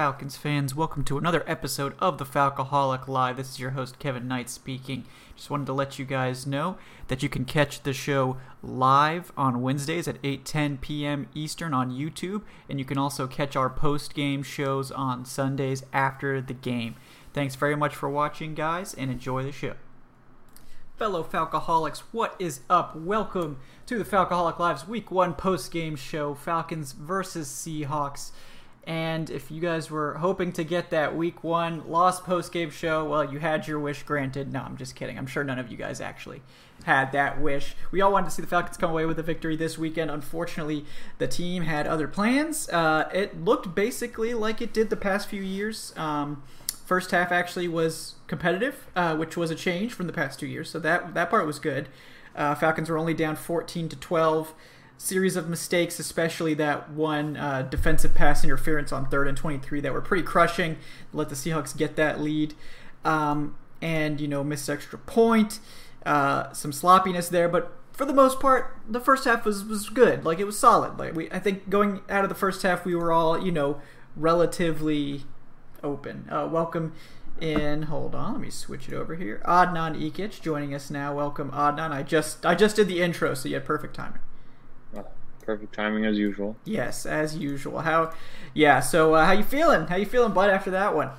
Falcons fans, welcome to another episode of the Falcoholic Live. This is your host Kevin Knight speaking. Just wanted to let you guys know that you can catch the show live on Wednesdays at 8:10 p.m. Eastern on YouTube, and you can also catch our post-game shows on Sundays after the game. Thanks very much for watching, guys, and enjoy the show. Fellow Falcoholics, what is up? Welcome to the Falcoholic Live's Week 1 post-game show, Falcons versus Seahawks. And if you guys were hoping to get that week one lost post game show, well, you had your wish granted. No, I'm just kidding. I'm sure none of you guys actually had that wish. We all wanted to see the Falcons come away with a victory this weekend. Unfortunately, the team had other plans. Uh, it looked basically like it did the past few years. Um, first half actually was competitive, uh, which was a change from the past two years. So that that part was good. Uh, Falcons were only down 14 to 12 series of mistakes, especially that one uh, defensive pass interference on third and 23 that were pretty crushing. Let the Seahawks get that lead. Um, and, you know, missed extra point, uh, some sloppiness there. But for the most part, the first half was, was good. Like, it was solid. Like, we, I think going out of the first half, we were all, you know, relatively open. Uh, welcome in hold on let me switch it over here adnan ikic joining us now welcome adnan i just i just did the intro so you had perfect timing perfect timing as usual. Yes, as usual. How? Yeah. So, uh, how you feeling? How you feeling, bud? After that one.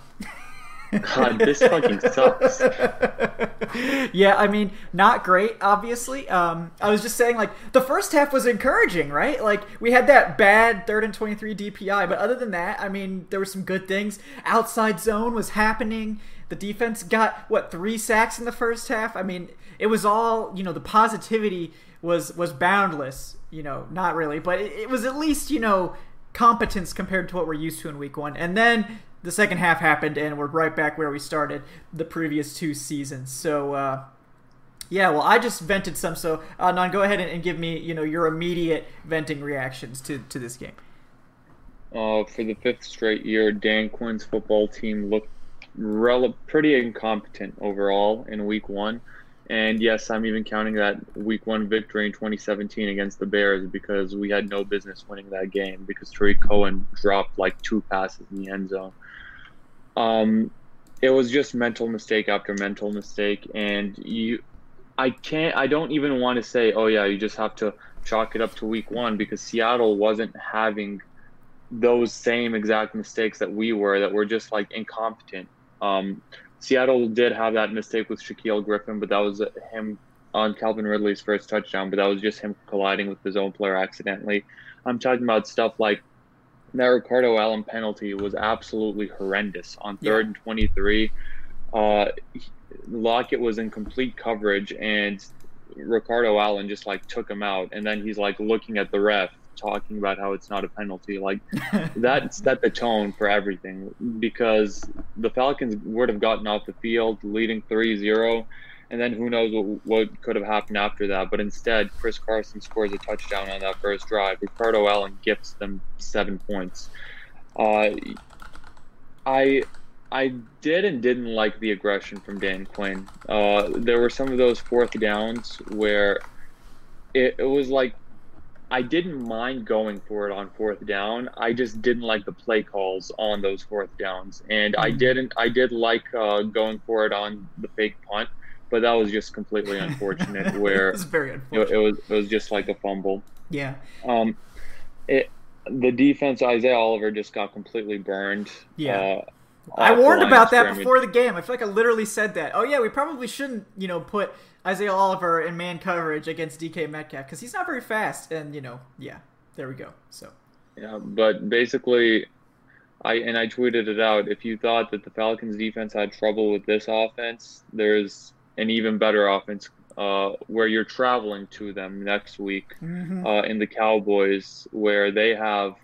God, this fucking sucks. yeah, I mean, not great, obviously. Um, I was just saying, like, the first half was encouraging, right? Like, we had that bad third and 23 DPI, but other than that, I mean, there were some good things. Outside zone was happening. The defense got, what, three sacks in the first half? I mean, it was all, you know, the positivity was was boundless you know, not really, but it, it, was at least, you know, competence compared to what we're used to in week one. And then the second half happened, and we're right back where we started the previous two seasons. So, uh, yeah, well, I just vented some. So, uh, go ahead and, and, give me, you know, your immediate venting reactions to, to this game. Uh, for the fifth straight year, Dan Quinn's football team looked rel- pretty incompetent overall in week one. And yes, I'm even counting that week one victory in 2017 against the Bears because we had no business winning that game because Tarik Cohen dropped like two passes in the end zone. Um, it was just mental mistake after mental mistake, and you, I can't, I don't even want to say, oh yeah, you just have to chalk it up to week one because Seattle wasn't having those same exact mistakes that we were, that were just like incompetent. Um, Seattle did have that mistake with Shaquill Griffin, but that was him on Calvin Ridley's first touchdown, but that was just him colliding with his own player accidentally. I'm talking about stuff like that Ricardo Allen penalty was absolutely horrendous on third yeah. and 23. Uh, Lockett was in complete coverage, and Ricardo Allen just like took him out, and then he's like looking at the ref, talking about how it's not a penalty. Like that set the tone for everything because the Falcons would have gotten off the field leading 3-0 and then who knows what, what could have happened after that. But instead, Chris Carson scores a touchdown on that first drive. Ricardo Allen gifts them seven points. Uh, I I did and didn't like the aggression from Dan Quinn. Uh, there were some of those fourth downs where it, it was like I didn't mind going for it on fourth down. I just didn't like the play calls on those fourth downs, and I didn't. I did like uh, going for it on the fake punt, but that was just completely unfortunate. where It was very it, unfortunate. it was it was just like a fumble. yeah. Um, it the defense Isaiah Oliver just got completely burned. Yeah. Uh, I warned about that scrimmage. before the game. I feel like I literally said that. Oh yeah, we probably shouldn't, you know, put Isaiah Oliver in man coverage against DK Metcalf because he's not very fast. And you know, yeah, there we go. So Yeah, but basically, I and I tweeted it out. If you thought that the Falcons defense had trouble with this offense, there's an even better offense uh, where you're traveling to them next week Mm-hmm. uh, in the Cowboys, where they have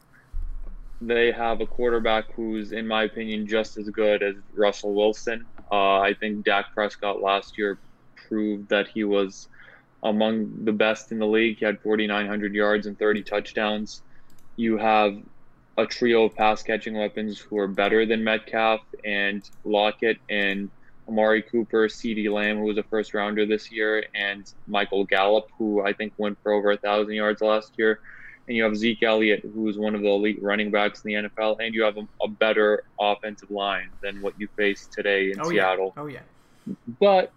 they have a quarterback who's, in my opinion, just as good as Russell Wilson. Uh, I think Dak Prescott last year proved that he was among the best in the league. He had 4,900 yards and 30 touchdowns. You have a trio of pass catching weapons who are better than Metcalf and Lockett and Amari Cooper, CeeDee Lamb, who was a first rounder this year, and Michael Gallup, who I think went for over a thousand yards last year. And you have Zeke Elliott, who is one of the elite running backs in the NFL, and you have a, a better offensive line than what you face today in oh Seattle. yeah, oh yeah. But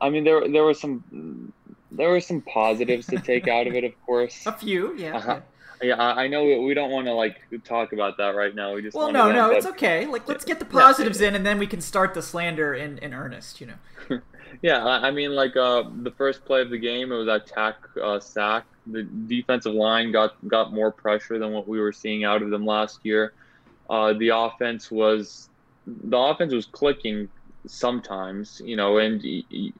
I mean, there there were some there were some positives to take out of it, of course. A few, yeah. Uh-huh. yeah. Yeah, I know we don't want to like talk about that right now. We just Well, no, no, it's okay. Like, let's get the Yeah. positives in, and then we can start the slander in, in earnest. You know. Yeah, I mean, like uh, the first play of the game, it was that tack uh, sack. The defensive line got got more pressure than what we were seeing out of them last year. Uh, the offense was the offense was clicking sometimes, you know, and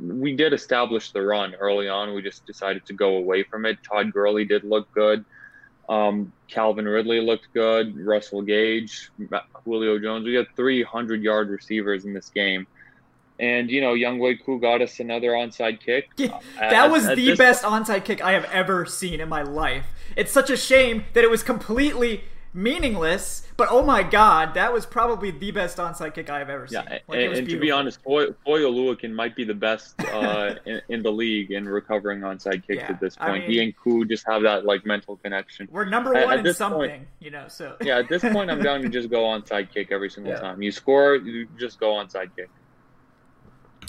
we did establish the run early on. We just decided to go away from it. Todd Gurley did look good. Um, Calvin Ridley looked good. Russell Gage, Julio Jones. We had 300 yard receivers in this game. And, you know, Younghoe Koo got us another onside kick. Yeah, At- that was at the best onside kick I have ever seen in my life. It's such a shame that it was completely meaningless, but oh my god, that was probably the best onside kick I have ever seen. Yeah, Like, and, and to be honest, Foye Oluokun might be the best uh, in, in the league in recovering onside kicks Yeah, at this I point. mean- he and Koo just have that like mental connection. we're number at- one at in this something, point- you know. So Yeah, at this point, I'm down to just go onside kick every single Yeah. time. You score, you just go onside kick.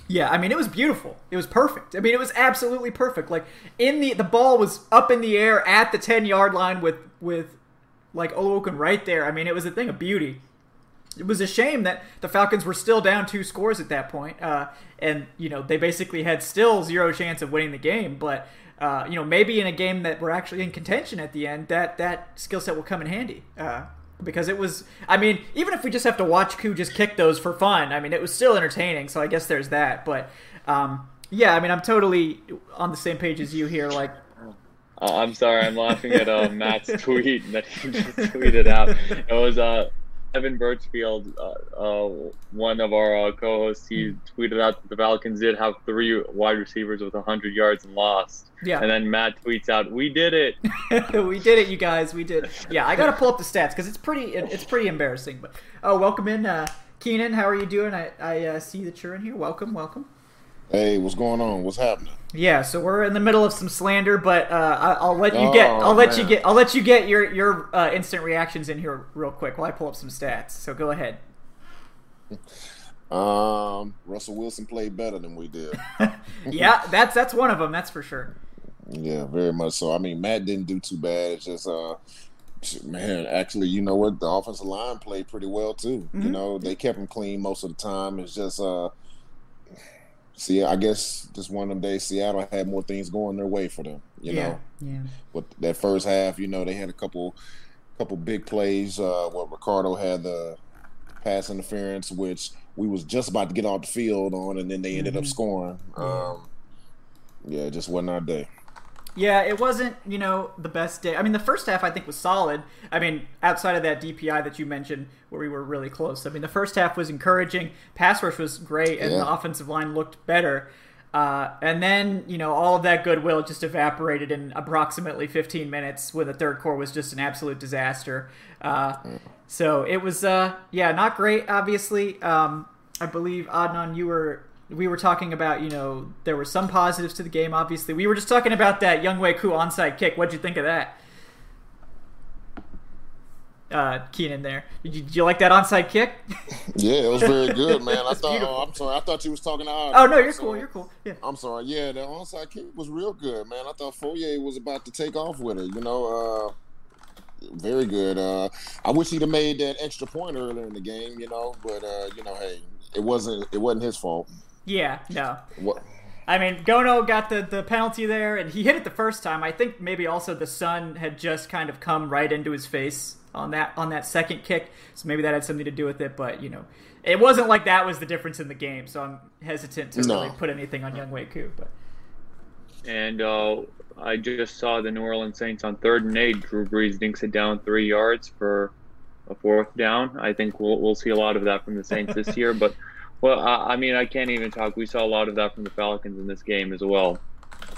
Yeah, I mean it was beautiful. It was perfect. I mean it was absolutely perfect. Like in the the ball was up in the air at the 10-yard line with with like Oluokun right there. I mean it was a thing of beauty. It was a shame that the Falcons were still down two scores at that point. Uh, and you know, they basically had still zero chance of winning the game, but uh, you know, maybe in a game that we're actually in contention at the end, that that skill set will come in handy. Uh, because it was I mean, even if we just have to watch Koo just kick those for fun, I mean it was still entertaining, so I guess there's that. But um, yeah, I mean I'm totally on the same page as you here, like Uh, I'm sorry, I'm laughing at uh, Matt's tweet that he just tweeted out. It was uh, Evan Birchfield, uh, uh, one of our uh, co-hosts. He tweeted out that the Falcons did have three wide receivers with 100 yards and lost. Yeah. And then Matt tweets out, "We did it." we did it, you guys. We did. Yeah, I gotta pull up the stats because it's pretty. It's pretty embarrassing. But oh, welcome in, uh, Keenan. How are you doing? I I uh, see that you're in here. Welcome, welcome. Hey, what's going on? What's happening? Yeah, so we're in the middle of some slander, but uh, I, I'll let you get. Oh, I'll let you get. I'll let you get your your uh, instant reactions in here real quick while I pull up some stats. So go ahead. Um, Russell Wilson played better than we did. Yeah, that's that's one of them. That's for sure. yeah, very much so. I mean, Matt didn't do too bad. It's just, uh, man, actually, you know what? The offensive line played pretty well too. You know, they kept him clean most of the time. It's just, uh, see, I guess just one of them days, Seattle had more things going their way for them. You yeah, know, yeah. with that first half, you know, they had a couple, couple big plays. Uh, where Ricardo had the pass interference, which we was just about to get off the field on, and then they ended up scoring. Um, yeah, it just wasn't our day. Yeah, it wasn't, you know, the best day. I mean, the first half I think was solid. I mean, outside of that DPI that you mentioned where we were really close. I mean, the first half was encouraging. Pass rush was great, and Yeah. the offensive line looked better. Uh, and then, you know, all of that goodwill just evaporated in approximately 15 minutes when the third quarter was just an absolute disaster. Uh, so it was, uh, yeah, not great, obviously. Um, I believe, Adnan, you were we were talking about, you know, there were some positives to the game. Obviously, we were just talking about that Younghoe Koo onside kick. What'd you think of that? uh, Keenan there. Did you, did you, like that onside kick? Yeah, it was very good, man. I thought. Oh, I'm sorry. I thought you was talking to. Oh no, you're cool. You're cool. Yeah. I'm sorry. Yeah, the onside kick was real good, man. I thought Foye was about to take off with it. You know, uh, very good. Uh, I wish he'd have made that extra point earlier in the game. You know, but uh, you know, hey, it wasn't. It wasn't his fault. Yeah. No. What? I mean, Gono got the, the penalty there, and he hit it the first time. I think maybe also the sun had just kind of come right into his face on that on that second kick, so maybe that had something to do with it. But you know, it wasn't like that was the difference in the game. So I'm hesitant to No. really put anything on Younghoe Koo. But And uh, I just saw the New Orleans Saints on third and eight. Drew Brees dinks it down three yards for a fourth down. I think we'll we'll see a lot of that from the Saints this year. But well, I, I mean, I can't even talk. We saw a lot of that from the Falcons in this game as well,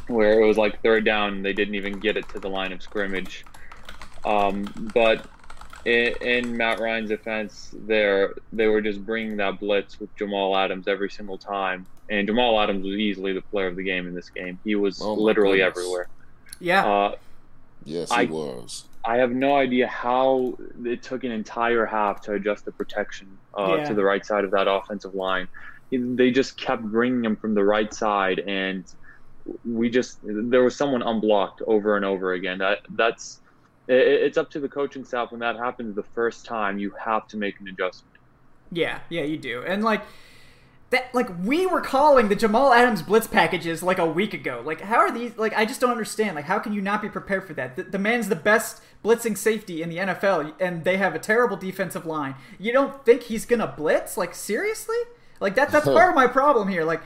where it was like third down and they didn't even get it to the line of scrimmage. Um, but in, in Matt Ryan's defense, there they were just bringing that blitz with Jamal Adams every single time, and Jamal Adams was easily the player of the game in this game. He was Oh literally goodness. everywhere. yeah, Uh, Yes, he I- was. I have no idea how it took an entire half to adjust the protection uh, Yeah. to the right side of that offensive line. They just kept bringing him from the right side, and we just there was someone unblocked over and over again. That that's it, it's up to the coaching staff when that happens the first time. You have to make an adjustment. yeah, yeah, you do. And like that, like we were calling the Jamal Adams blitz packages like a week ago. Like, how are these? Like, I just don't understand. Like, how can you not be prepared for that? The, the man's the best blitzing safety in the NFL, and they have a terrible defensive line. You don't think he's gonna blitz? Like, seriously? Like that? That's part of my problem here. Like.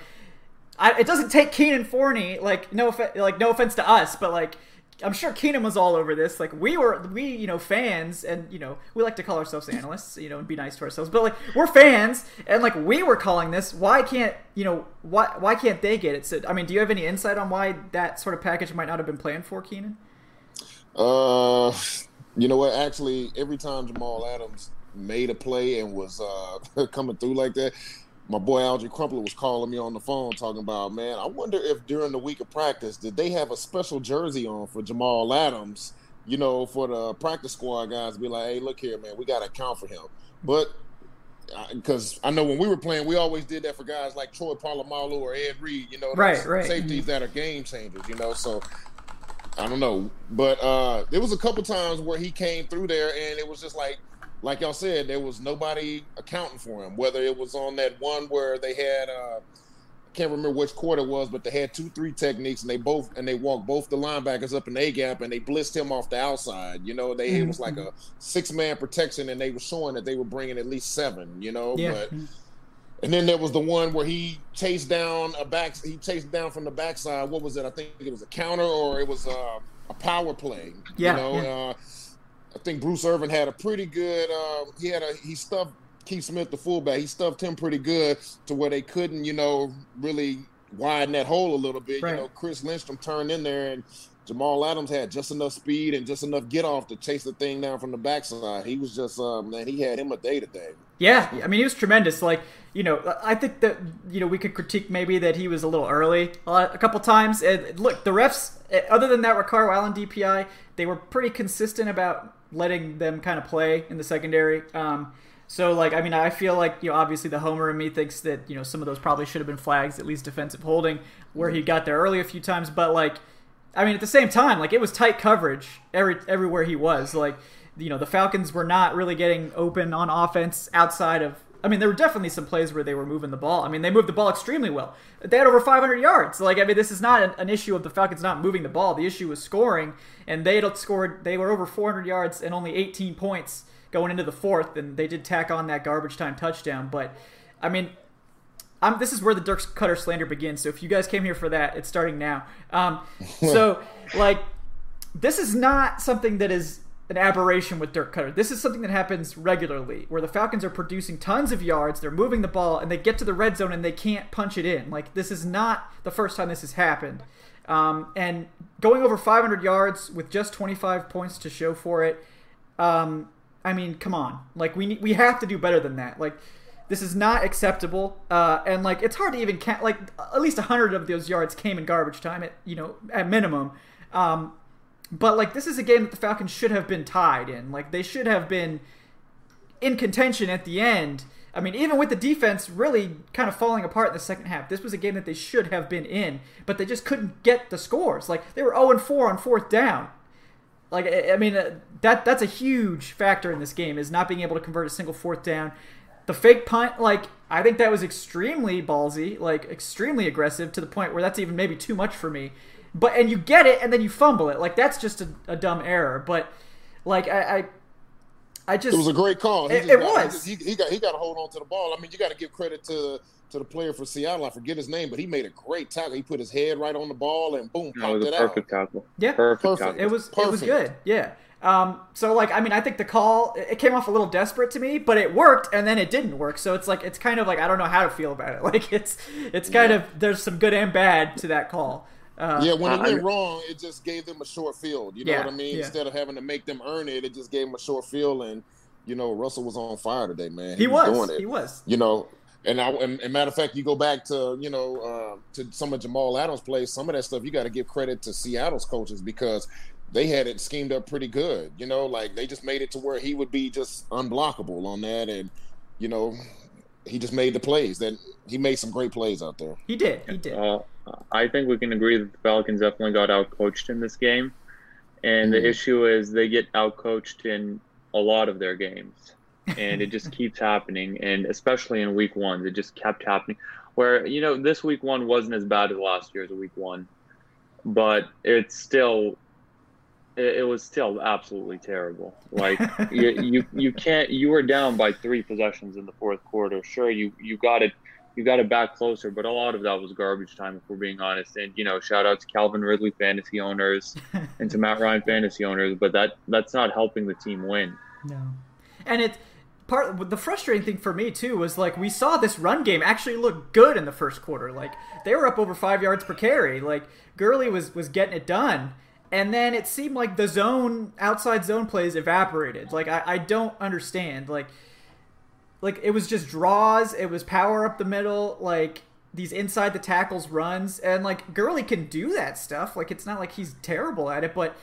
I, it doesn't take Keenan Forney, like no, like no offense to us, but like I'm sure Keenan was all over this. Like we were, we you know fans, and you know we like to call ourselves analysts, you know, and be nice to ourselves. But like we're fans, and like we were calling this. Why can't you know why why can't they get it? So I mean, do you have any insight on why that sort of package might not have been planned for Keenan? Uh, you know what? Actually, every time Jamal Adams made a play and was uh, coming through like that, my boy Alge Crumpler was calling me on the phone talking about, man, I wonder if during the week of practice, did they have a special jersey on for Jamal Adams? You know, for the practice squad guys to be like, hey, look here, man, we got to account for him. But because I know when we were playing, we always did that for guys like Troy Polamalu or Ed Reed, you know, Right, right. safeties that are game changers, you know. So I don't know, but uh, there was a couple times where he came through there, and it was just like, like y'all said, there was nobody accounting for him. Whether it was on that one where they had, uh, I can't remember which quarter it was, but they had two three techniques, and they both and they walked both the linebackers up in A gap, and they blitzed him off the outside. You know, they it was like a six man protection, and they were showing that they were bringing at least seven. You know, Yeah. but. And then there was the one where he chased down a back. He chased down from the backside. What was it? I think it was a counter or it was uh, a power play. Yeah, You know, yeah. Uh, I think Bruce Irvin had a pretty good. Uh, he had a he stuffed Keith Smith, the fullback. He stuffed him pretty good to where they couldn't, you know, really widen that hole a little bit. Right. You know, Chris Lindstrom turned in there and. Jamal Adams had just enough speed and just enough get off to chase the thing down from the backside. He was just, uh, man, he had him a day today. Yeah, I mean he was tremendous. Like you know, I think that you know we could critique maybe that he was a little early a couple times. And look, the refs, eh, other than that Ricardo Allen DPI, they were pretty consistent about letting them kind of play in the secondary. Um, so like I mean I feel like you know obviously the homer in me thinks that you know some of those probably should have been flags at least defensive holding where he got there early a few times, but like I mean, at the same time, like it was tight coverage every everywhere he was. Like, you know, the Falcons were not really getting open on offense outside of. I mean, there were definitely some plays where they were moving the ball. I mean, they moved the ball extremely well. They had over 500 yards. Like, I mean, this is not an, an issue of the Falcons not moving the ball. The issue was scoring, and they had scored. They were over 400 yards and only 18 points going into the fourth, and they did tack on that garbage time touchdown. But, I mean, I'm, this is where the Dirk Koetter slander begins. So if you guys came here for that, it's starting now. Um, so like, this is not something that is an aberration with Dirk Koetter. This is something that happens regularly, where the Falcons are producing tons of yards, they're moving the ball, and they get to the red zone and they can't punch it in. Like this is not the first time this has happened. Um, and going over 500 yards with just 25 points to show for it. Um, I mean, come on. Like we need, we have to do better than that. Like this is not acceptable. Uh, and like it's hard to even count. Like at least hundred of those yards came in garbage time. At you know at minimum. Um, but like this is a game that the Falcons should have been tied in. Like they should have been in contention at the end. I mean, even with the defense really kind of falling apart in the second half, this was a game that they should have been in, but they just couldn't get the scores. Like they were 0 and 4 on fourth down. Like I mean, uh, that that's a huge factor in this game is not being able to convert a single fourth down. The fake punt, like I think that was extremely ballsy, like extremely aggressive to the point where that's even maybe too much for me. But and you get it and then you fumble it, like that's just a, a dumb error. But like I, I I just it was a great call. He it, it got, was. He, he, got he got to hold on to the ball. I mean, you got to give credit to to the player for Seattle. I forget his name, but he made a great tackle. He put his head right on the ball and boom, that was a perfect out. tackle. Yeah, perfect. perfect. Tackle. It was perfect. it was good. Yeah. Um, so like I mean I think the call it came off a little desperate to me, but it worked and then it didn't work. So it's like it's kind of like I don't know how to feel about it. Like it's it's kind yeah. of there's some good and bad to that call. Uh, yeah, when it went wrong, it just gave them a short field. You know yeah, what I mean? Yeah. Instead of having to make them earn it, it just gave them a short field. And you know, Russell was on fire today, man. He, he was, was, doing it. He was. You know, and I and, and, matter of fact, you go back to you know uh, to some of Jamal Adams' plays. Some of that stuff you got to give credit to Seattle's coaches because they had it schemed up pretty good. You know, like they just made it to where he would be just unblockable on that, and you know, he just made the plays. That he made some great plays out there. He did. He did. Uh, I think we can agree that the Falcons definitely got outcoached in this game, and mm-hmm. the issue is they get outcoached in a lot of their games, and it just keeps happening. And especially in week one, it just kept happening. Where you know this week one wasn't as bad as last year's week one, but it's still it, it was still absolutely terrible. Like you, you you can't you were down by three possessions in the fourth quarter. Sure, you you got it you got it back closer, but a lot of that was garbage time if we're being honest. And you know, shout out to Calvin Ridley fantasy owners and to Matt Ryan fantasy owners, but that that's not helping the team win. No, and it part the frustrating thing for me too was like we saw this run game actually look good in the first quarter. Like they were up over five yards per carry. Like Gurley was was getting it done and then it seemed like the zone outside zone plays evaporated like i, I don't understand like like it was just draws it was power up the middle like these inside the tackles runs and like Gurley can do that stuff like it's not like he's terrible at it but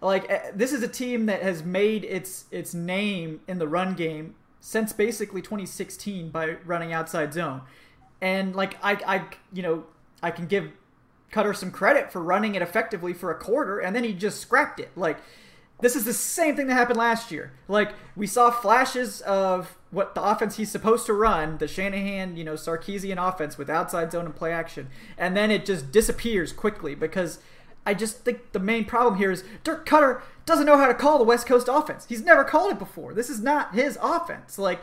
like eh, this is a team that has made its its name in the run game since basically 2016 by running outside zone and like i i you know i can give Koetter some credit for running it effectively for a quarter, and then he just scrapped it. Like, this is the same thing that happened last year. Like, we saw flashes of what the offense he's supposed to run, the Shanahan, you know, Sarkisian offense with outside zone and play action, and then it just disappears quickly because I just think the main problem here is Dirk Koetter doesn't know how to call the West Coast offense. He's never called it before. This is not his offense. Like,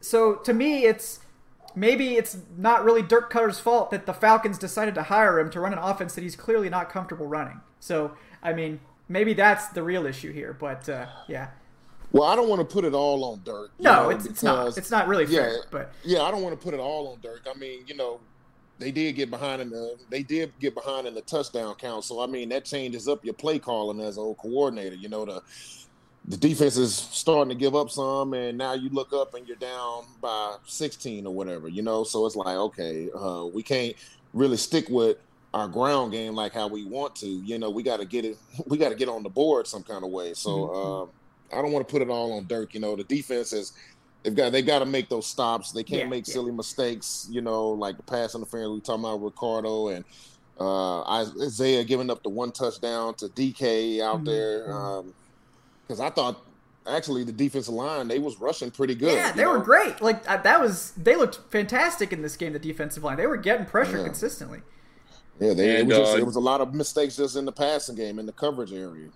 so to me, it's maybe it's not really Dirk Koetter's fault that the Falcons decided to hire him to run an offense that he's clearly not comfortable running. So, I mean, maybe that's the real issue here. But uh, yeah. Well, I don't want to put it all on Dirk. No, know, it's, it's not. It's not really fair. Yeah, but yeah, I don't want to put it all on Dirk. I mean, you know, they did get behind in the they did get behind in the touchdown count. So I mean, that changes up your play calling as a coordinator. You know, the the defense is starting to give up some, and now you look up and you're down by 16 or whatever, you know. So it's like, okay, uh, we can't really stick with our ground game like how we want to. You know, we got to get it. We got to get on the board some kind of way. So mm-hmm. uh, I don't want to put it all on Dirk. You know, the defense is. They've got they got to make those stops. They can't yeah, make yeah. silly mistakes. You know, like the pass interference we talking about Ricardo and uh, Isaiah giving up the one touchdown to DK out mm-hmm. there. Um, because I thought actually the defensive line they was rushing pretty good. Yeah, they know? were great. Like that was they looked fantastic in this game. The defensive line they were getting pressure Yeah. consistently. Yeah, they, it, was just, uh, it was a lot of mistakes just in the passing game in the coverage area.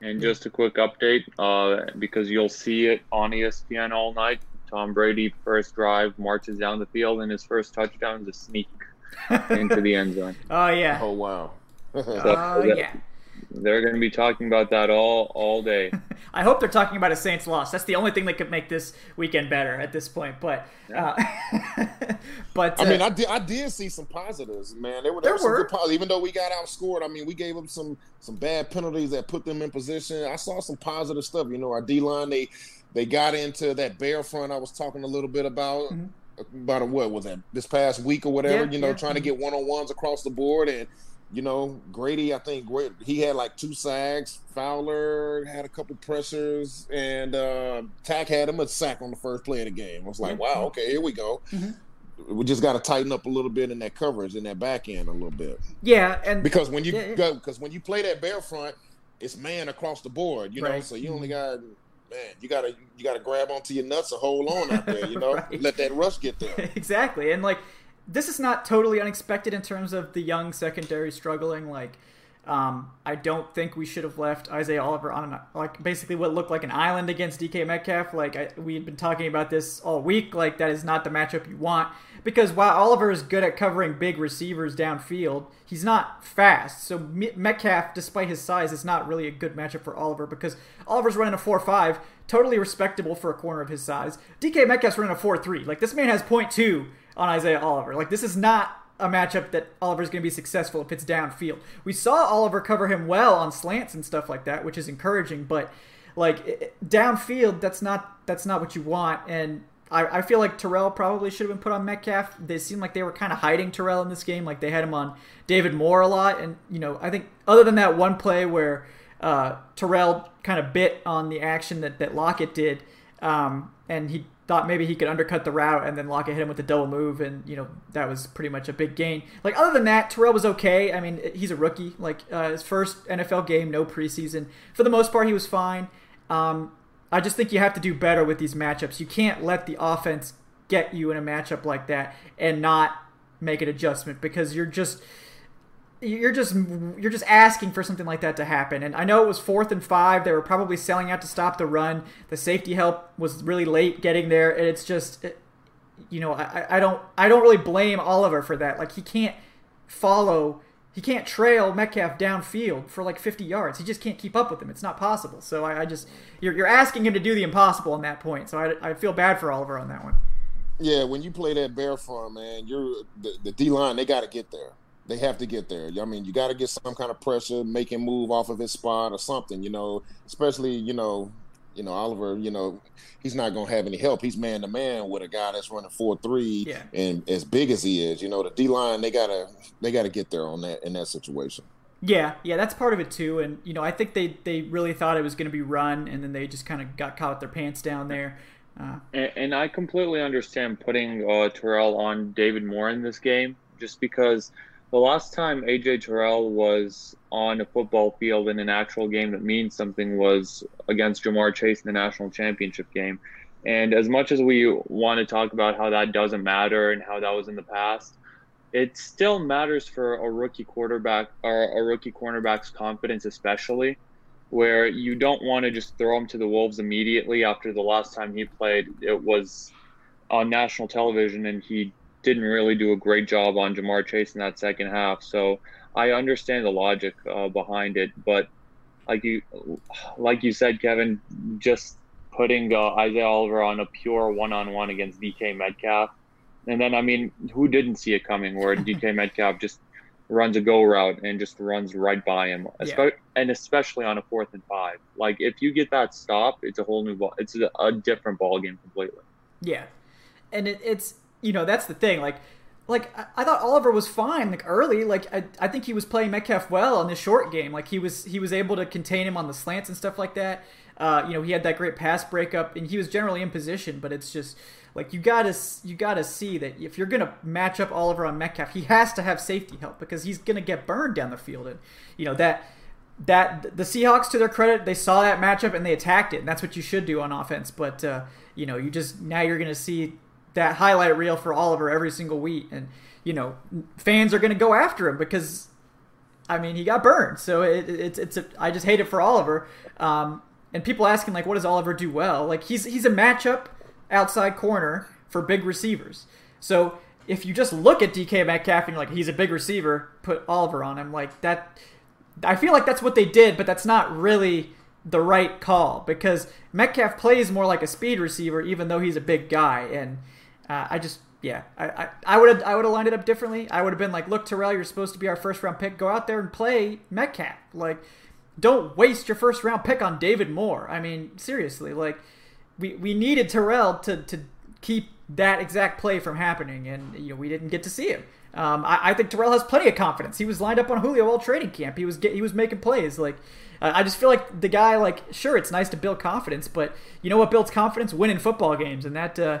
And just a quick update, uh, because you'll see it on ESPN all night. Tom Brady first drive marches down the field, and his first touchdown is a sneak into the end zone. Oh yeah, Oh wow. oh that- yeah. They're going to be talking about that all all day. I hope they're talking about a Saints loss. That's the only thing that could make this weekend better at this point. But, uh, but uh, I mean, I did, I did see some positives, man. There were, There there were some good positives, even though we got outscored. I mean, we gave them some some bad penalties that put them in position. I saw some positive stuff. You know, our D line they they got into that bear front I was talking a little bit about. About a, what was that this past week or whatever? Yeah, you know, yeah. trying to get one on ones across the board, and you know, Grady, I think he had like two sacks. Fowler had a couple pressures, and uh, Takk had him a sack on the first play of the game. I was like, wow, okay, here we go. Mm-hmm. We just got to tighten up a little bit in that coverage in that back end a little bit. Yeah, and because when you yeah, go, because when you play that bear front, it's man across the board, you know. So you only got man, you gotta you gotta grab onto your nuts and hold on out there, you know. right. Let that rush get there. exactly, and like this is not totally unexpected in terms of the young secondary struggling. Like, um, I don't think we should have left Isaiah Oliver on an, like basically what looked like an island against DK Metcalf. Like I, we had been talking about this all week. Like that is not the matchup you want because while Oliver is good at covering big receivers downfield, he's not fast. So Metcalf, despite his size, is not really a good matchup for Oliver because Oliver's running a four-five, totally respectable for a corner of his size. DK Metcalf's running a four-three. Like this man has point two on Isaiah Oliver. Like this is not a matchup that Oliver's going to be successful if it's downfield. We saw Oliver cover him well on slants and stuff like that, which is encouraging. But like downfield, that's not that's not what you want. And I, I feel like Terrell probably should have been put on Metcalf. They seemed like they were kind of hiding Terrell in this game. Like they had him on David Moore a lot. And you know, I think other than that one play where uh, Terrell kind of bit on the action that that Lockett did, um, and he thought maybe he could undercut the route and then Lockett hit him with a double move, and you know that was pretty much a big gain. Like other than that, Terrell was okay. I mean, he's a rookie. Like uh, his first NFL game, no preseason. For the most part, he was fine. Um, I just think you have to do better with these matchups. You can't let the offense get you in a matchup like that and not make an adjustment because you're just you're just you're just asking for something like that to happen. And I know it was fourth and five. They were probably selling out to stop the run. The safety help was really late getting there, and it's just, it, you know, I, I don't I don't really blame Oliver for that. Like he can't follow, he can't trail Metcalf downfield for like 50 yards. He just can't keep up with him. It's not possible. So I, I just you're you're asking him to do the impossible on that point. So I, I feel bad for Oliver on that one. Yeah, when you play that bear front, man, you're the, the D line. They got to get there they have to get there. I mean, you got to get some kind of pressure, make him move off of his spot or something. You know, especially you know, you know Oliver. You know, he's not going to have any help. He's man to man with a guy that's running four three yeah. and as big as he is. You know, the D line they gotta they gotta get there on that in that situation. Yeah, yeah, that's part of it too. And you know, I think they they really thought it was going to be run, and then they just kind of got caught with their pants down there. Uh, and, and, I completely understand putting uh, Terrell on David Moore in this game, just because the last time AJ Terrell was on a football field in an actual game that means something was against Ja'Marr Chase in the national championship game. And as much as we want to talk about how that doesn't matter and how that was in the past, it still matters for a rookie quarterback or a rookie cornerback's confidence, especially where you don't want to just throw him to the wolves immediately after the last time he played. It was on national television and he didn't really do a great job on Ja'Marr Chase in that second half. So I understand the logic uh, behind it, but like you, like you said, Kevin, just putting uh, Isaiah Oliver on a pure one-on-one against DK Metcalf, and then I mean, who didn't see it coming? Where DK Metcalf just runs a go route and just runs right by him, yeah. and especially on a fourth and five. Like if you get that stop, it's a whole new ball. It's a, a different ball game completely. Yeah, and it, it's you know that's the thing. Like, like I, I thought Oliver was fine like early. Like I, I think he was playing Metcalf well on the short game. Like he was he was able to contain him on the slants and stuff like that. Uh, you know he had that great pass breakup and he was generally in position. But it's just like you gotta you gotta see that if you're gonna match up Oliver on Metcalf, he has to have safety help because he's gonna get burned down the field. And you know that that the Seahawks, to their credit, they saw that matchup and they attacked it, and that's what you should do on offense. But uh, you know, you just now you're going to see that highlight reel for Oliver every single week, and you know fans are going to go after him because I mean he got burned. So it, it's it's a, I just hate it for Oliver. Um, and people asking like, what does Oliver do well? Like he's he's a matchup outside corner for big receivers. So if you just look at DK Metcalf and you're like he's a big receiver, put Oliver on him like that. I feel like that's what they did, but that's not really the right call because Metcalf plays more like a speed receiver, even though he's a big guy. And uh, I just yeah, I I would have I would have lined it up differently. I would have been like, look, Terrell, you're supposed to be our first round pick. Go out there and play Metcalf. Like, don't waste your first round pick on David Moore. I mean, seriously, like we we needed Terrell to to keep that exact play from happening, and you know we didn't get to see him. Um, I, I, think Terrell has plenty of confidence. He was lined up on Julio all training camp. He was get, he was making plays. Like uh, I just feel like the guy. Like sure, it's nice to build confidence, but you know what builds confidence? Winning football games, and that uh,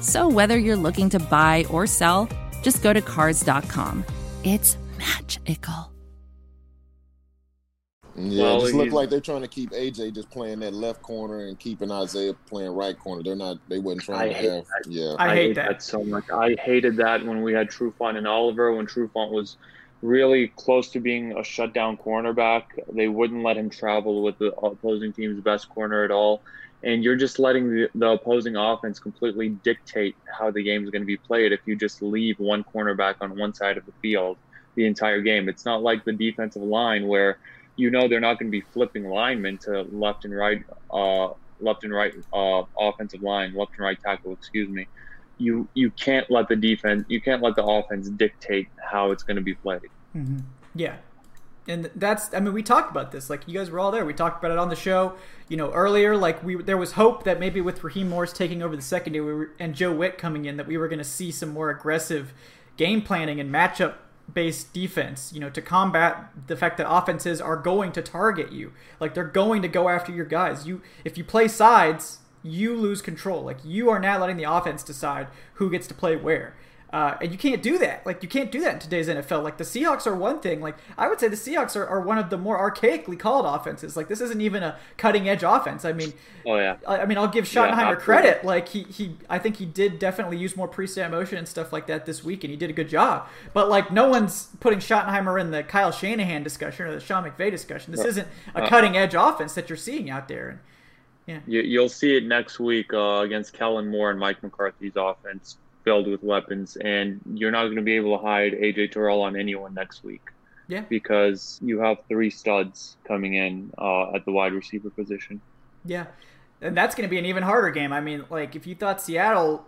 So whether you're looking to buy or sell, just go to Cars.com. It's magical. Yeah, well, it just look like they're trying to keep AJ just playing that left corner and keeping Isaiah playing right corner. They're not. They wasn't trying I to have. That. Yeah, I, I hate, hate that. that. so much. I hated that when we had Trufant and Oliver. When Trufant was really close to being a shutdown cornerback, they wouldn't let him travel with the opposing team's best corner at all. And you're just letting the, the opposing offense completely dictate how the game is going to be played if you just leave one cornerback on one side of the field the entire game. It's not like the defensive line where you know they're not going to be flipping linemen to left and right, uh, left and right uh, offensive line, left and right tackle. Excuse me. You you can't let the defense, you can't let the offense dictate how it's going to be played. Mm-hmm. Yeah, and that's I mean we talked about this like you guys were all there. We talked about it on the show, you know, earlier. Like we there was hope that maybe with Raheem Morris taking over the secondary and Joe Whitt coming in that we were going to see some more aggressive game planning and matchup based defense, you know, to combat the fact that offenses are going to target you. Like they're going to go after your guys. You if you play sides, you lose control. Like you are now letting the offense decide who gets to play where. Uh, and you can't do that. Like you can't do that in today's NFL. Like the Seahawks are one thing. Like I would say the Seahawks are, are one of the more archaically called offenses. Like this isn't even a cutting edge offense. I mean, oh yeah. I, I mean, I'll give Schottenheimer yeah, credit. Like he he, I think he did definitely use more pre-snap motion and stuff like that this week, and he did a good job. But like no one's putting Schottenheimer in the Kyle Shanahan discussion or the Sean McVay discussion. This isn't a cutting edge offense that you're seeing out there. And, yeah. You, will see it next week uh, against Kellen Moore and Mike McCarthy's offense filled with weapons, and you're not going to be able to hide AJ Terrell on anyone next week. Yeah. Because you have three studs coming in uh, at the wide receiver position. Yeah. And that's going to be an even harder game. I mean, like, if you thought Seattle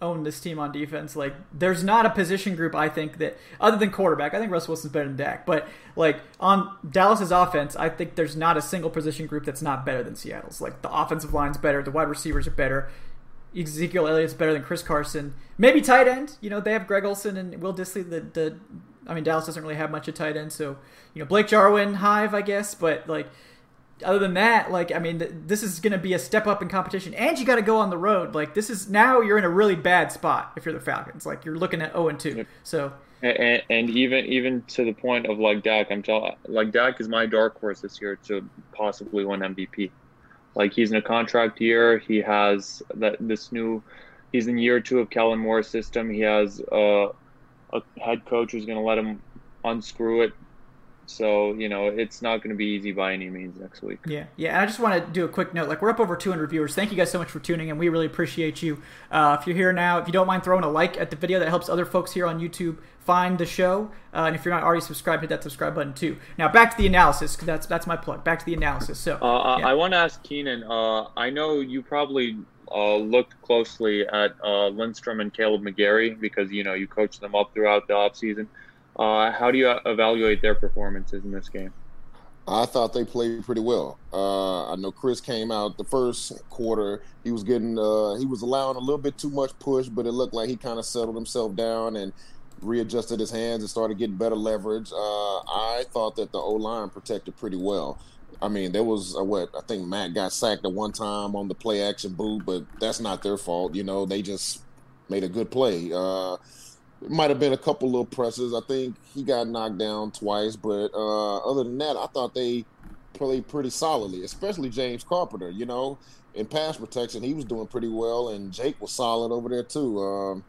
owned this team on defense, like, there's not a position group, I think, that, other than quarterback, I think Russ Wilson's better than Dak. But, like, on Dallas's offense, I think there's not a single position group that's not better than Seattle's. Like, the offensive line's better, the wide receivers are better. Ezekiel Elliott's better than Chris Carson. Maybe tight end. You know, they have Greg Olsen and Will Dissly. The, the I mean, Dallas doesn't really have much of tight end, so you know Blake Jarwin, Hive, I guess. But like, other than that, like, I mean, th- this is going to be a step up in competition, and you got to go on the road. Like, this is now you're in a really bad spot if you're the Falcons. Like, you're looking at zero and two. So. And, and, even even to the point of like Dak, I'm telling like Dak is my dark horse this year to possibly win MVP. Like he's in a contract year. He has that this new. He's in year two of Kellen Moore's system. He has a, a head coach who's going to let him unscrew it. So you know it's not going to be easy by any means next week. Yeah, yeah. And I just want to do a quick note. Like we're up over 200 viewers. Thank you guys so much for tuning in. We really appreciate you. Uh, if you're here now, if you don't mind throwing a like at the video, that helps other folks here on YouTube find the show. Uh, and if you're not already subscribed, hit that subscribe button too. Now back to the analysis. Cause that's that's my plug. Back to the analysis. So uh, yeah. I want to ask Keenan. Uh, I know you probably uh, looked closely at uh, Lindstrom and Kaleb McGary because you know you coached them up throughout the offseason. Uh, how do you evaluate their performances in this game? I thought they played pretty well. Uh, I know Chris came out the first quarter. He was getting, uh, he was allowing a little bit too much push, but it looked like he kind of settled himself down and readjusted his hands and started getting better leverage. Uh, I thought that the O line protected pretty well. I mean, there was a, what I think Matt got sacked at one time on the play action boot, but that's not their fault. You know, they just made a good play. It might have been a couple little presses. I think he got knocked down twice, but uh, other than that, I thought they played pretty solidly, especially James Carpenter. You know, in pass protection, he was doing pretty well, and Jake was solid over there too. Um,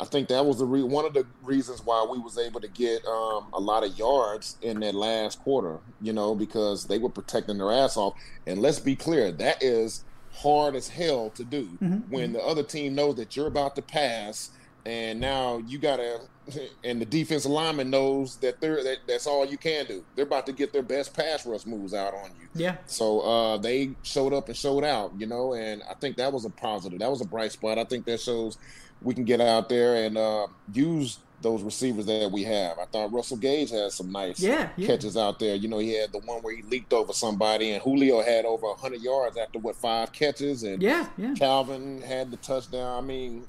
I think that was the re- one of the reasons why we was able to get um, a lot of yards in that last quarter. You know, because they were protecting their ass off. And let's be clear, that is hard as hell to do mm-hmm. when the other team knows that you're about to pass and now you gotta and the defensive lineman knows that they're that, that's all you can do. They're about to get their best pass rush moves out on you. Yeah. So uh, they showed up and showed out, you know, and I think that was a positive. That was a bright spot. I think that shows we can get out there and uh, use those receivers that we have. I thought Russell Gage had some nice yeah, yeah. catches out there. You know, he had the one where he leaped over somebody, and Julio had over 100 yards after what five catches, and yeah, yeah. Calvin had the touchdown. I mean,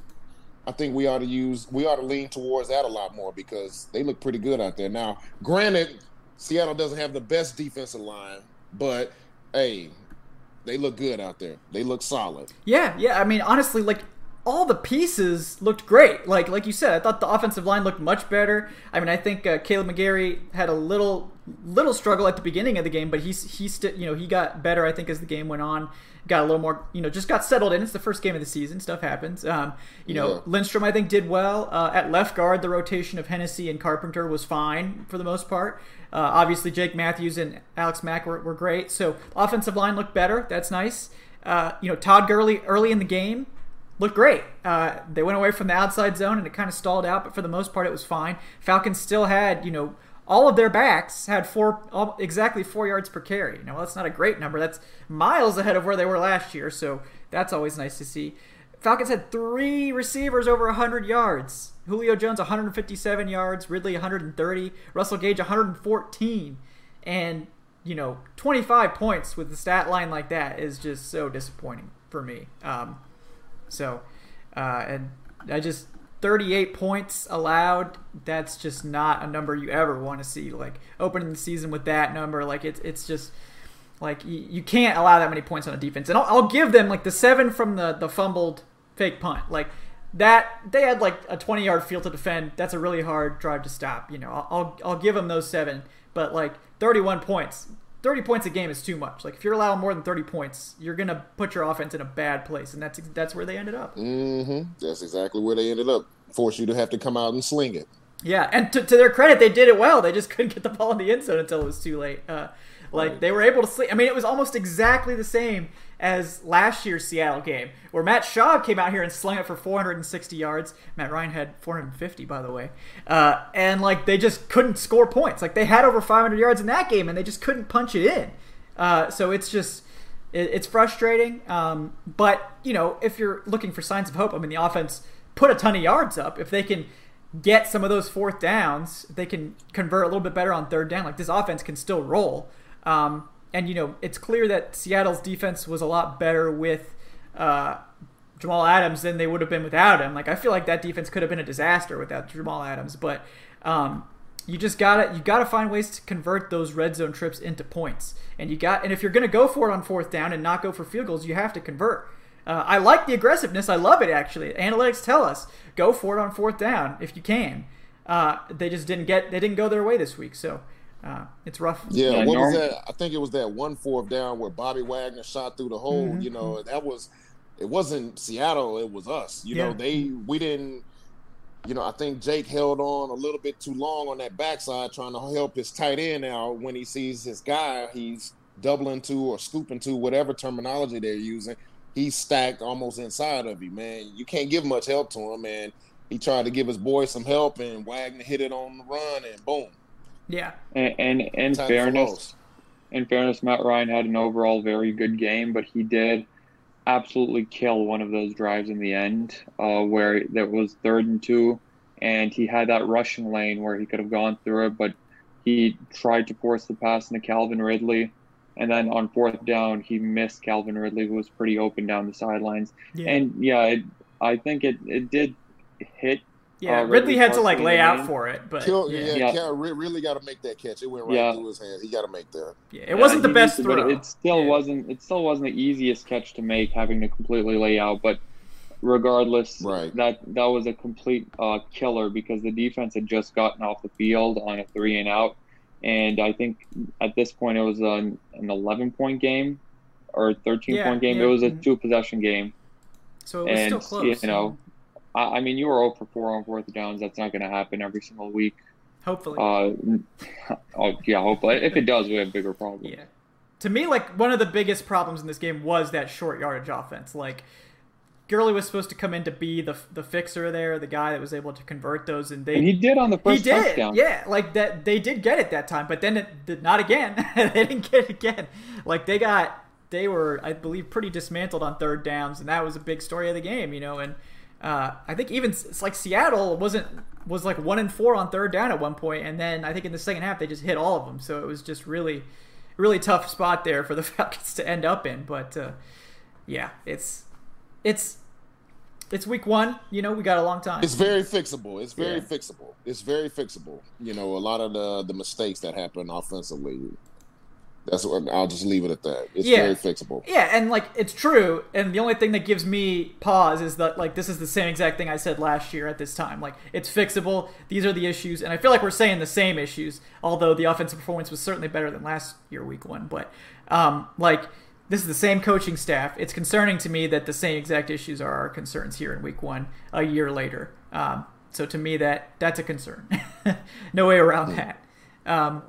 I think we ought to use we ought to lean towards that a lot more because they look pretty good out there. Now, granted, Seattle doesn't have the best defensive line, but hey, they look good out there. They look solid. Yeah, yeah. I mean, honestly, like all the pieces looked great. Like like you said, I thought the offensive line looked much better. I mean, I think uh, Kaleb McGary had a little little struggle at the beginning of the game, but he's he's still you know he got better. I think as the game went on got a little more, you know, just got settled in. It's the first game of the season. Stuff happens. Um, you know, yeah. Lindstrom, I think, did well. Uh, at left guard, the rotation of Hennessy and Carpenter was fine for the most part. Uh, obviously, Jake Matthews and Alex Mack were, were, great. So, offensive line looked better. That's nice. Uh, you know, Todd Gurley early in the game looked great. Uh, they went away from the outside zone and it kind of stalled out, but for the most part, it was fine. Falcons still had, you know, all of their backs had four exactly four yards per carry. Now that's not a great number. That's miles ahead of where they were last year, so that's always nice to see. Falcons had three receivers over 100 yards. Julio Jones 157 yards, Ridley 130, Russell Gage 114, and you know 25 points with the stat line like that is just so disappointing for me. Um, so, uh, and I just 38 points allowed that's just not a number you ever want to see like opening the season with that number like it's it's just like you, you can't allow that many points on a defense. And I'll, I'll, give them like the seven from the the fumbled fake punt like that they had like a 20 yard field to defend. That's a really hard drive to stop you know. I'll, I'll, I'll give them those seven but like 31 points 30 points a game is too much. Like if you're allowing more than 30 points, you're going to put your offense in a bad place and that's that's where they ended up. Mhm. That's exactly where they ended up. Force you to have to come out and sling it. Yeah, and to, to their credit, they did it well. They just couldn't get the ball in the end zone until it was too late. Uh, like right. they were able to sleep. I mean, it was almost exactly the same as last year's Seattle game, where Matt Schaub came out here and slung it for 460 yards. Matt Ryan had 450, by the way, uh, and like they just couldn't score points. Like they had over 500 yards in that game, and they just couldn't punch it in. Uh, so it's just it, it's frustrating. Um, but you know, if you're looking for signs of hope, I mean, the offense put a ton of yards up. If they can get some of those fourth downs, they can convert a little bit better on third down. Like this offense can still roll. Um, and you know, it's clear that Seattle's defense was a lot better with uh, Jamal Adams than they would have been without him. Like I feel like that defense could have been a disaster without Jamal Adams, but um, you just gotta you gotta find ways to convert those red zone trips into points. And you got and if you're gonna go for it on fourth down and not go for field goals, you have to convert. Uh, I like the aggressiveness. I love it actually. Analytics tell us go for it on fourth down if you can. Uh, they just didn't get they didn't go their way this week. So uh, it's rough. Yeah, yeah what norm- was that? I think it was that one fourth down where Bobby Wagner shot through the hole. Mm-hmm. You know, that was it wasn't Seattle, it was us. You yeah. know, they we didn't you know, I think Jake held on a little bit too long on that backside trying to help his tight end out when he sees his guy, he's doubling to or scooping to whatever terminology they're using. He's stacked almost inside of you, man. You can't give much help to him, and he tried to give his boy some help, and Wagner hit it on the run, and boom, yeah. And, and in fairness, in fairness, Matt Ryan had an overall very good game, but he did absolutely kill one of those drives in the end, uh, where there was third and two, and he had that rushing lane where he could have gone through it, but he tried to force the pass into Calvin Ridley. And then on fourth down, he missed Calvin Ridley, who was pretty open down the sidelines. Yeah. And yeah, it, I think it, it did hit yeah, uh, Ridley, had to like lay out for it, but Kill, yeah, yeah, yeah. really got to make that catch. It went right yeah. through his hands. He got to make that. Yeah, it wasn't the best to, throw. it still yeah. wasn't. It still wasn't the easiest catch to make, having to completely lay out. But regardless, right. that that was a complete uh, killer because the defense had just gotten off the field on a three and out, and I think at this point it was an, an eleven point game or thirteen point game. It was a mm-hmm. two possession game. So it was and, still close. You know, I, mean, you were 0 for 4 on fourth downs. That's not going to happen every single week. Hopefully. Uh, oh, yeah, hopefully. If it does, we have bigger problems. Yeah. To me, like, one of the biggest problems in this game was that short yardage offense. Like, Gurley was supposed to come in to be the the fixer there, the guy that was able to convert those, and they And he did on the he first did, touchdown. yeah, like that. They did get it that time, but then it did not again. they didn't get it again. Like they got, they were, I believe, pretty dismantled on third downs, and that was a big story of the game, you know. And uh, I think even it's like Seattle wasn't was like one and four on third down at one point, and then I think in the second half they just hit all of them. So it was just really, really tough spot there for the Falcons to end up in. But uh, yeah, it's it's it's week one. You know, we got a long time. It's very fixable. It's very Yeah. fixable. It's very fixable. You know, a lot of the the mistakes that happen offensively. That's what I'll just leave it at that. It's Yeah. very fixable. Yeah, and like it's true, and the only thing that gives me pause is that like this is the same exact thing I said last year at this time. Like it's fixable. These are the issues, and I feel like we're saying the same issues. Although the offensive performance was certainly better than last year, week one. But um, like this is the same coaching staff. It's concerning to me that the same exact issues are our concerns here in week one a year later. Um, so to me, that that's a concern. no way around that. Um,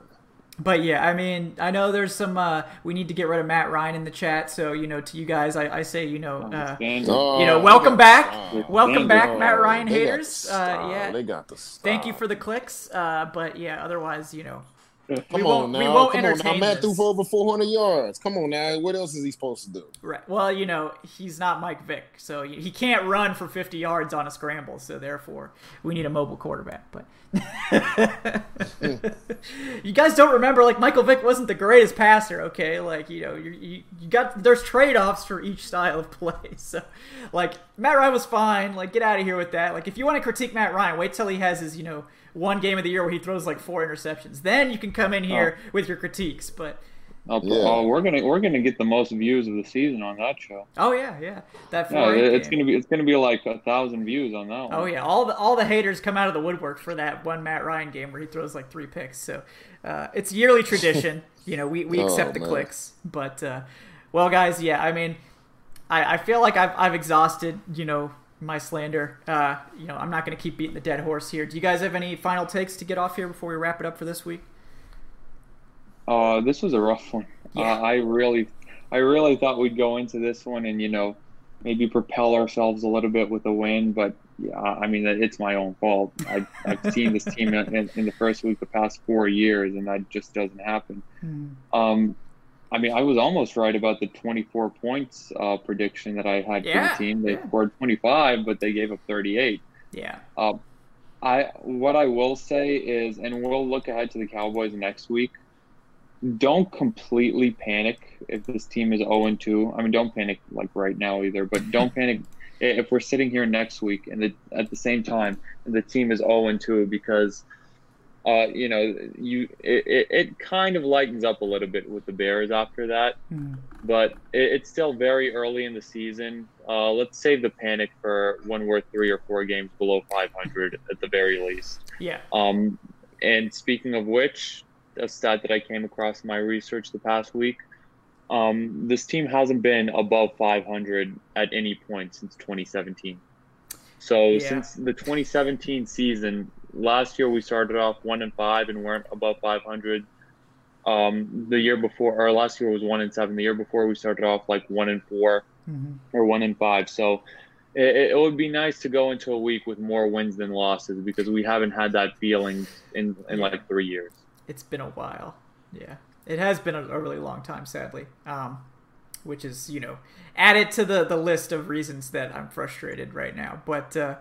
but yeah, I mean, I know there's some. Uh, we need to get rid of Matt Ryan in the chat. So you know, to you guys, I, I say, you know, uh, Oh, you know, welcome back, the welcome back, Oh, Matt Ryan they got haters. Uh, yeah, they got the. Style. thank you for the clicks. Uh, but yeah, otherwise, you know, Come we on won't- now. we won't Come on now. entertain Matt this. threw for over 400 yards. Come on now. What else is he supposed to do? right? Well, you know, he's not Mike Vick, so he can't run for 50 yards on a scramble. So therefore, we need a mobile quarterback. But you guys don't remember, like Michael Vick wasn't the greatest passer. Okay, like you know, you you, you got there's trade offs for each style of play. So, like Matt Ryan was fine. Like get out of here with that. Like if you want to critique Matt Ryan, wait till he has his you know one game of the year where he throws like four interceptions. Then you can come in here with your critiques. But Oh, Yeah. oh, we're gonna we're gonna get the most views of the season on that show. oh yeah, yeah, that No, it's game. gonna be it's gonna be like a thousand views on that one. Oh yeah, all the all the haters come out of the woodwork for that one Matt Ryan game where he throws like three picks. So uh, it's yearly tradition. you know, we, we Oh, accept the man. clicks. But uh, well, guys, yeah, I mean, I, I feel like I've I've exhausted you know my slander. Uh, you know, I'm not going to keep beating the dead horse here. Do you guys have any final takes to get off here before we wrap it up for this week? Uh, this was a rough one. Yeah. Uh, I really, I really thought we'd go into this one and you know, maybe propel ourselves a little bit with a win. But yeah, I mean, it's my own fault. I, I've seen this team in, in the first week the past four years, and that just doesn't happen. Um, I mean, I was almost right about the 24 points uh, prediction that I had Yeah, for the team. They yeah. scored 25, but they gave up 38. Yeah. Um, I what I will say is, and we'll look ahead to the Cowboys next week. Don't completely panic if this team is 0 2. I mean, don't panic like right now either, but don't panic if we're sitting here next week and the, at the same time the team is 0 2 because, uh, you know, you it, it, it kind of lightens up a little bit with the Bears after that but it, it's still very early in the season. Uh, let's save the panic for when we're three or four games below 500 at the very least. Yeah. Um, and speaking of which, a stat that I came across in my research the past week, um, this team hasn't been above 500 at any point since 2017. So Yeah. since the 2017 season, last year we started off one and five and weren't above 500 um, the year before, or last year was one and seven. The year before, we started off like one and 4 or one and five. So it, it would be nice to go into a week with more wins than losses because we haven't had that feeling in, in like three years. It's been a while. Yeah, it has been a, a really long time, sadly. Um, which is you know added to the the list of reasons that I'm frustrated right now. But uh,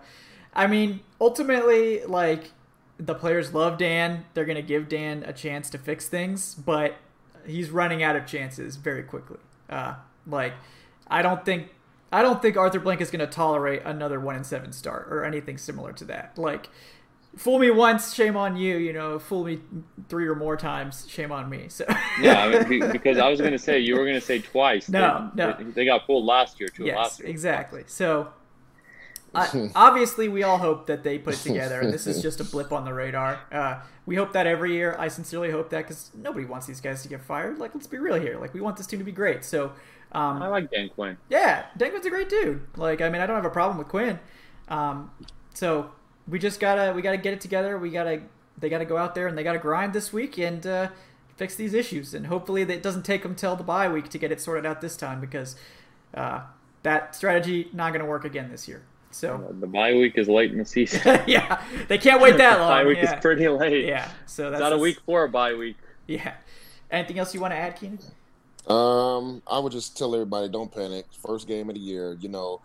I mean, ultimately, like the players love Dan. They're gonna give Dan a chance to fix things, but he's running out of chances very quickly. Uh, like I don't think. I don't think Arthur Blank is going to tolerate another one in seven start or anything similar to that. Like, fool me once, shame on you. You know, fool me three or more times, shame on me. So Yeah, I mean, because I was going to say, you were going to say twice. No, they, no. They, got fooled last year, too. yes, last year. exactly. So I, obviously, we all hope that they put it together, and this is just a blip on the radar. Uh, we hope that every year. I sincerely hope that because nobody wants these guys to get fired. Like, let's be real here. Like, we want this team to be great. So. Um, I like Dan Quinn. Yeah, Dan Quinn's a great dude. Like, I mean, I don't have a problem with Quinn. Um, so we just gotta we gotta get it together. We gotta they gotta go out there and they gotta grind this week and uh, fix these issues. And hopefully, it doesn't take them till the bye week to get it sorted out this time because uh, that strategy not going to work again this year. So the bye week is late in the season. yeah, they can't wait that long. bye week yeah. is pretty late. Yeah, so that's it's not a week for a bye week. Yeah. Anything else you want to add, Kynan? Um, I would just tell everybody don't panic. First game of the year, you know,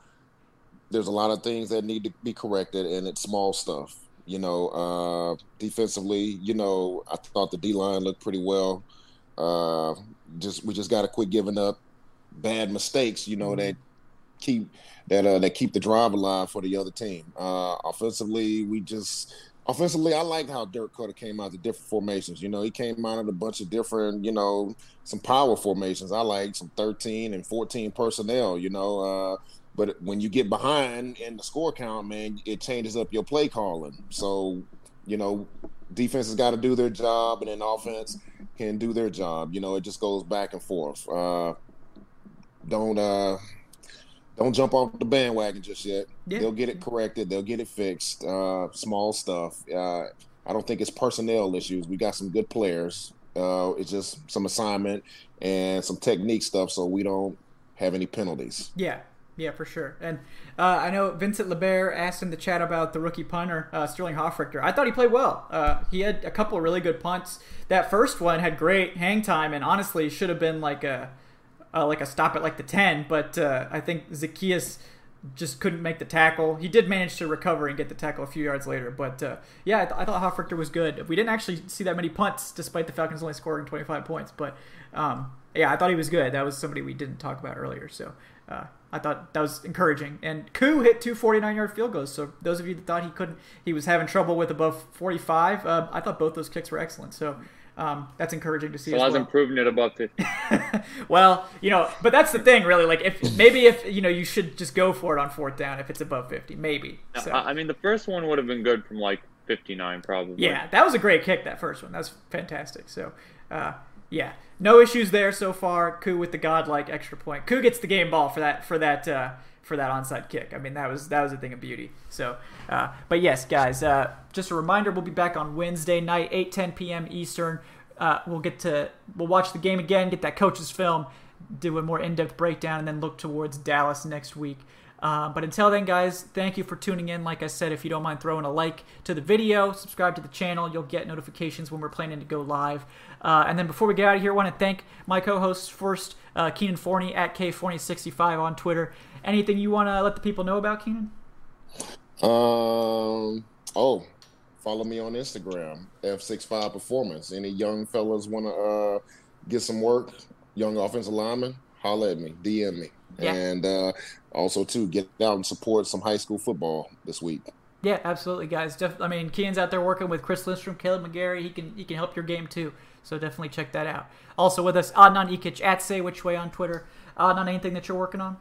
there's a lot of things that need to be corrected, and it's small stuff. You know, uh, defensively, you know, I thought the D line looked pretty well. Uh, just we just got to quit giving up bad mistakes. You know that keep that uh, that keep the drive alive for the other team. Uh, offensively, we just offensively, I like how Dirk Koetter came out the different formations. You know, he came out of a bunch of different, you know, some power formations. I like some 13 and 14 personnel, you know. Uh, but when you get behind in the score count, man, it changes up your play calling. So, you know, defense has got to do their job, and then offense can do their job. You know, it just goes back and forth. Uh, don't uh, don't jump off the bandwagon just yet. Yeah. They'll get it corrected. They'll get it fixed. Uh, small stuff. Uh, I don't think it's personnel issues. We got some good players. Uh, it's just some assignment and some technique stuff, so we don't have any penalties. Yeah, yeah, for sure. And uh, I know Vincent LeBear asked in the chat about the rookie punter, uh, Sterling Hofrichter. I thought he played well. Uh, he had a couple of really good punts. That first one had great hang time, and honestly, should have been like a uh, like a stop at like the 10. But uh, I think Zaccheaus just couldn't make the tackle. He did manage to recover and get the tackle a few yards later. But uh, yeah, I, th- I thought Hofrichter was good. We didn't actually see that many punts, despite the Falcons only scoring 25 points. But um, yeah, I thought he was good. That was somebody we didn't talk about earlier. So uh, I thought that was encouraging. And Koo hit two 49 yard field goals. So those of you that thought he couldn't, he was having trouble with above 45, uh, I thought both those kicks were excellent. So um, that's encouraging to see. So as I was well. improving it above 50. well, you know, but that's the thing, really. Like, if maybe if you know, you should just go for it on fourth down if it's above 50, maybe. So, I mean, the first one would have been good from like 59, probably. yeah, that was a great kick. That first one, that was fantastic. So, uh, yeah, no issues there so far. Koo with the godlike extra point. Koo gets the game ball for that for that uh, for that onside kick. I mean, that was that was a thing of beauty. So, uh, but yes, guys, uh, just a reminder: we'll be back on Wednesday night, 8 10 p.m. Eastern. Uh, we'll get to we'll watch the game again, get that coach's film, do a more in-depth breakdown, and then look towards Dallas next week. Uh, but until then, guys, thank you for tuning in. Like I said, if you don't mind throwing a like to the video, subscribe to the channel, you'll get notifications when we're planning to go live. Uh, and then before we get out of here, I want to thank my co-hosts first, uh, Kynan Forney at K4065 on Twitter. Anything you want to let the people know about, Kynan? Um. Oh, follow me on Instagram, F65 Performance. Any young fellas want to uh, get some work, young offensive lineman, holla at me, DM me. Yeah. And uh, also, too, get out and support some high school football this week. Yeah, absolutely, guys. Def- I mean, Kynan's out there working with Chris Lindstrom, Kaleb McGary. He can he can help your game too. So definitely check that out. Also with us, Adnan Ikic at Say Which Way on Twitter. Adnan, anything that you're working on?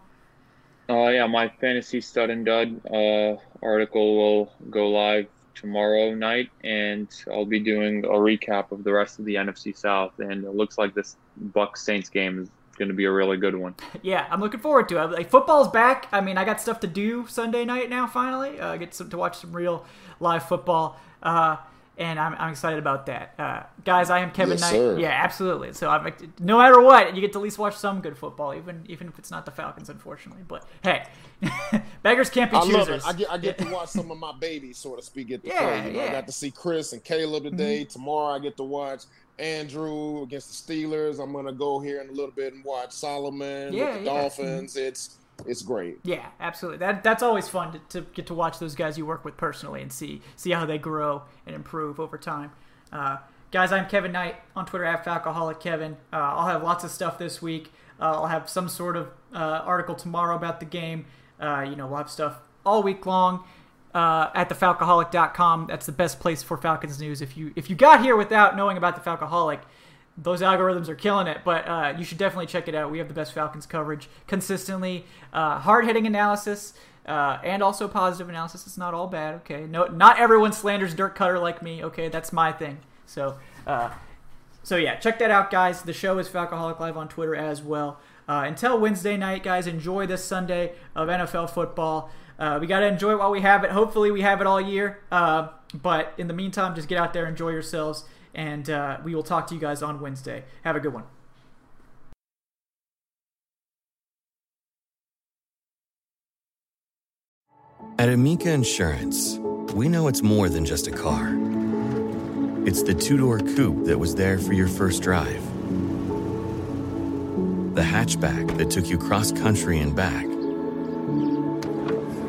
Uh, yeah, my fantasy stud and dud uh, article will go live tomorrow night, and I'll be doing a recap of the rest of the NFC South. And it looks like this Bucks Saints game is going to be a really good one. Yeah, I'm looking forward to it. Like football's back. I mean, I got stuff to do Sunday night now. Finally, uh, I get some, to watch some real live football, uh, and I'm, I'm excited about that. Uh, guys, I am Kevin Yes, Knight. sir. Yeah, absolutely. So I'm, no matter what, you get to at least watch some good football, even even if it's not the Falcons, unfortunately. But hey, beggars can't be I love choosers. it. I get, I get to watch some of my babies, so to speak, get to Yeah, play. You know, yeah. I got to see Chris and Kaleb today. Tomorrow, I get to watch Andrew against the Steelers. I'm gonna go here in a little bit and watch Solomon Yeah, with the yeah. Dolphins. It's it's great. Yeah, absolutely. That that's always fun to, to get to watch those guys you work with personally and see see how they grow and improve over time. Uh, guys, I'm Kevin Knight on Twitter at Falcoholic Kevin. Uh, I'll have lots of stuff this week. Uh, I'll have some sort of uh, article tomorrow about the game. Uh, you know, we'll have stuff all week long uh, at thefalcoholic.com. That's the best place for Falcons news. If you if you got here without knowing about the Falcoholic, those algorithms are killing it. But uh, you should definitely check it out. We have the best Falcons coverage consistently, uh, hard hitting analysis, uh, and also positive analysis. It's not all bad. Okay, no, not everyone slanders Dirk Koetter like me. Okay, that's my thing. So. Uh, so yeah, check that out, guys. The show is Falcoholic Live on Twitter as well. Uh, until Wednesday night, guys, enjoy this Sunday of NFL football. Uh, we got to enjoy it while we have it. Hopefully, we have it all year. Uh, but in the meantime, just get out there, enjoy yourselves, and uh, we will talk to you guys on Wednesday. Have a good one. At Amica Insurance, we know it's more than just a car. It's the two door coupe that was there for your first drive, the hatchback that took you cross country and back,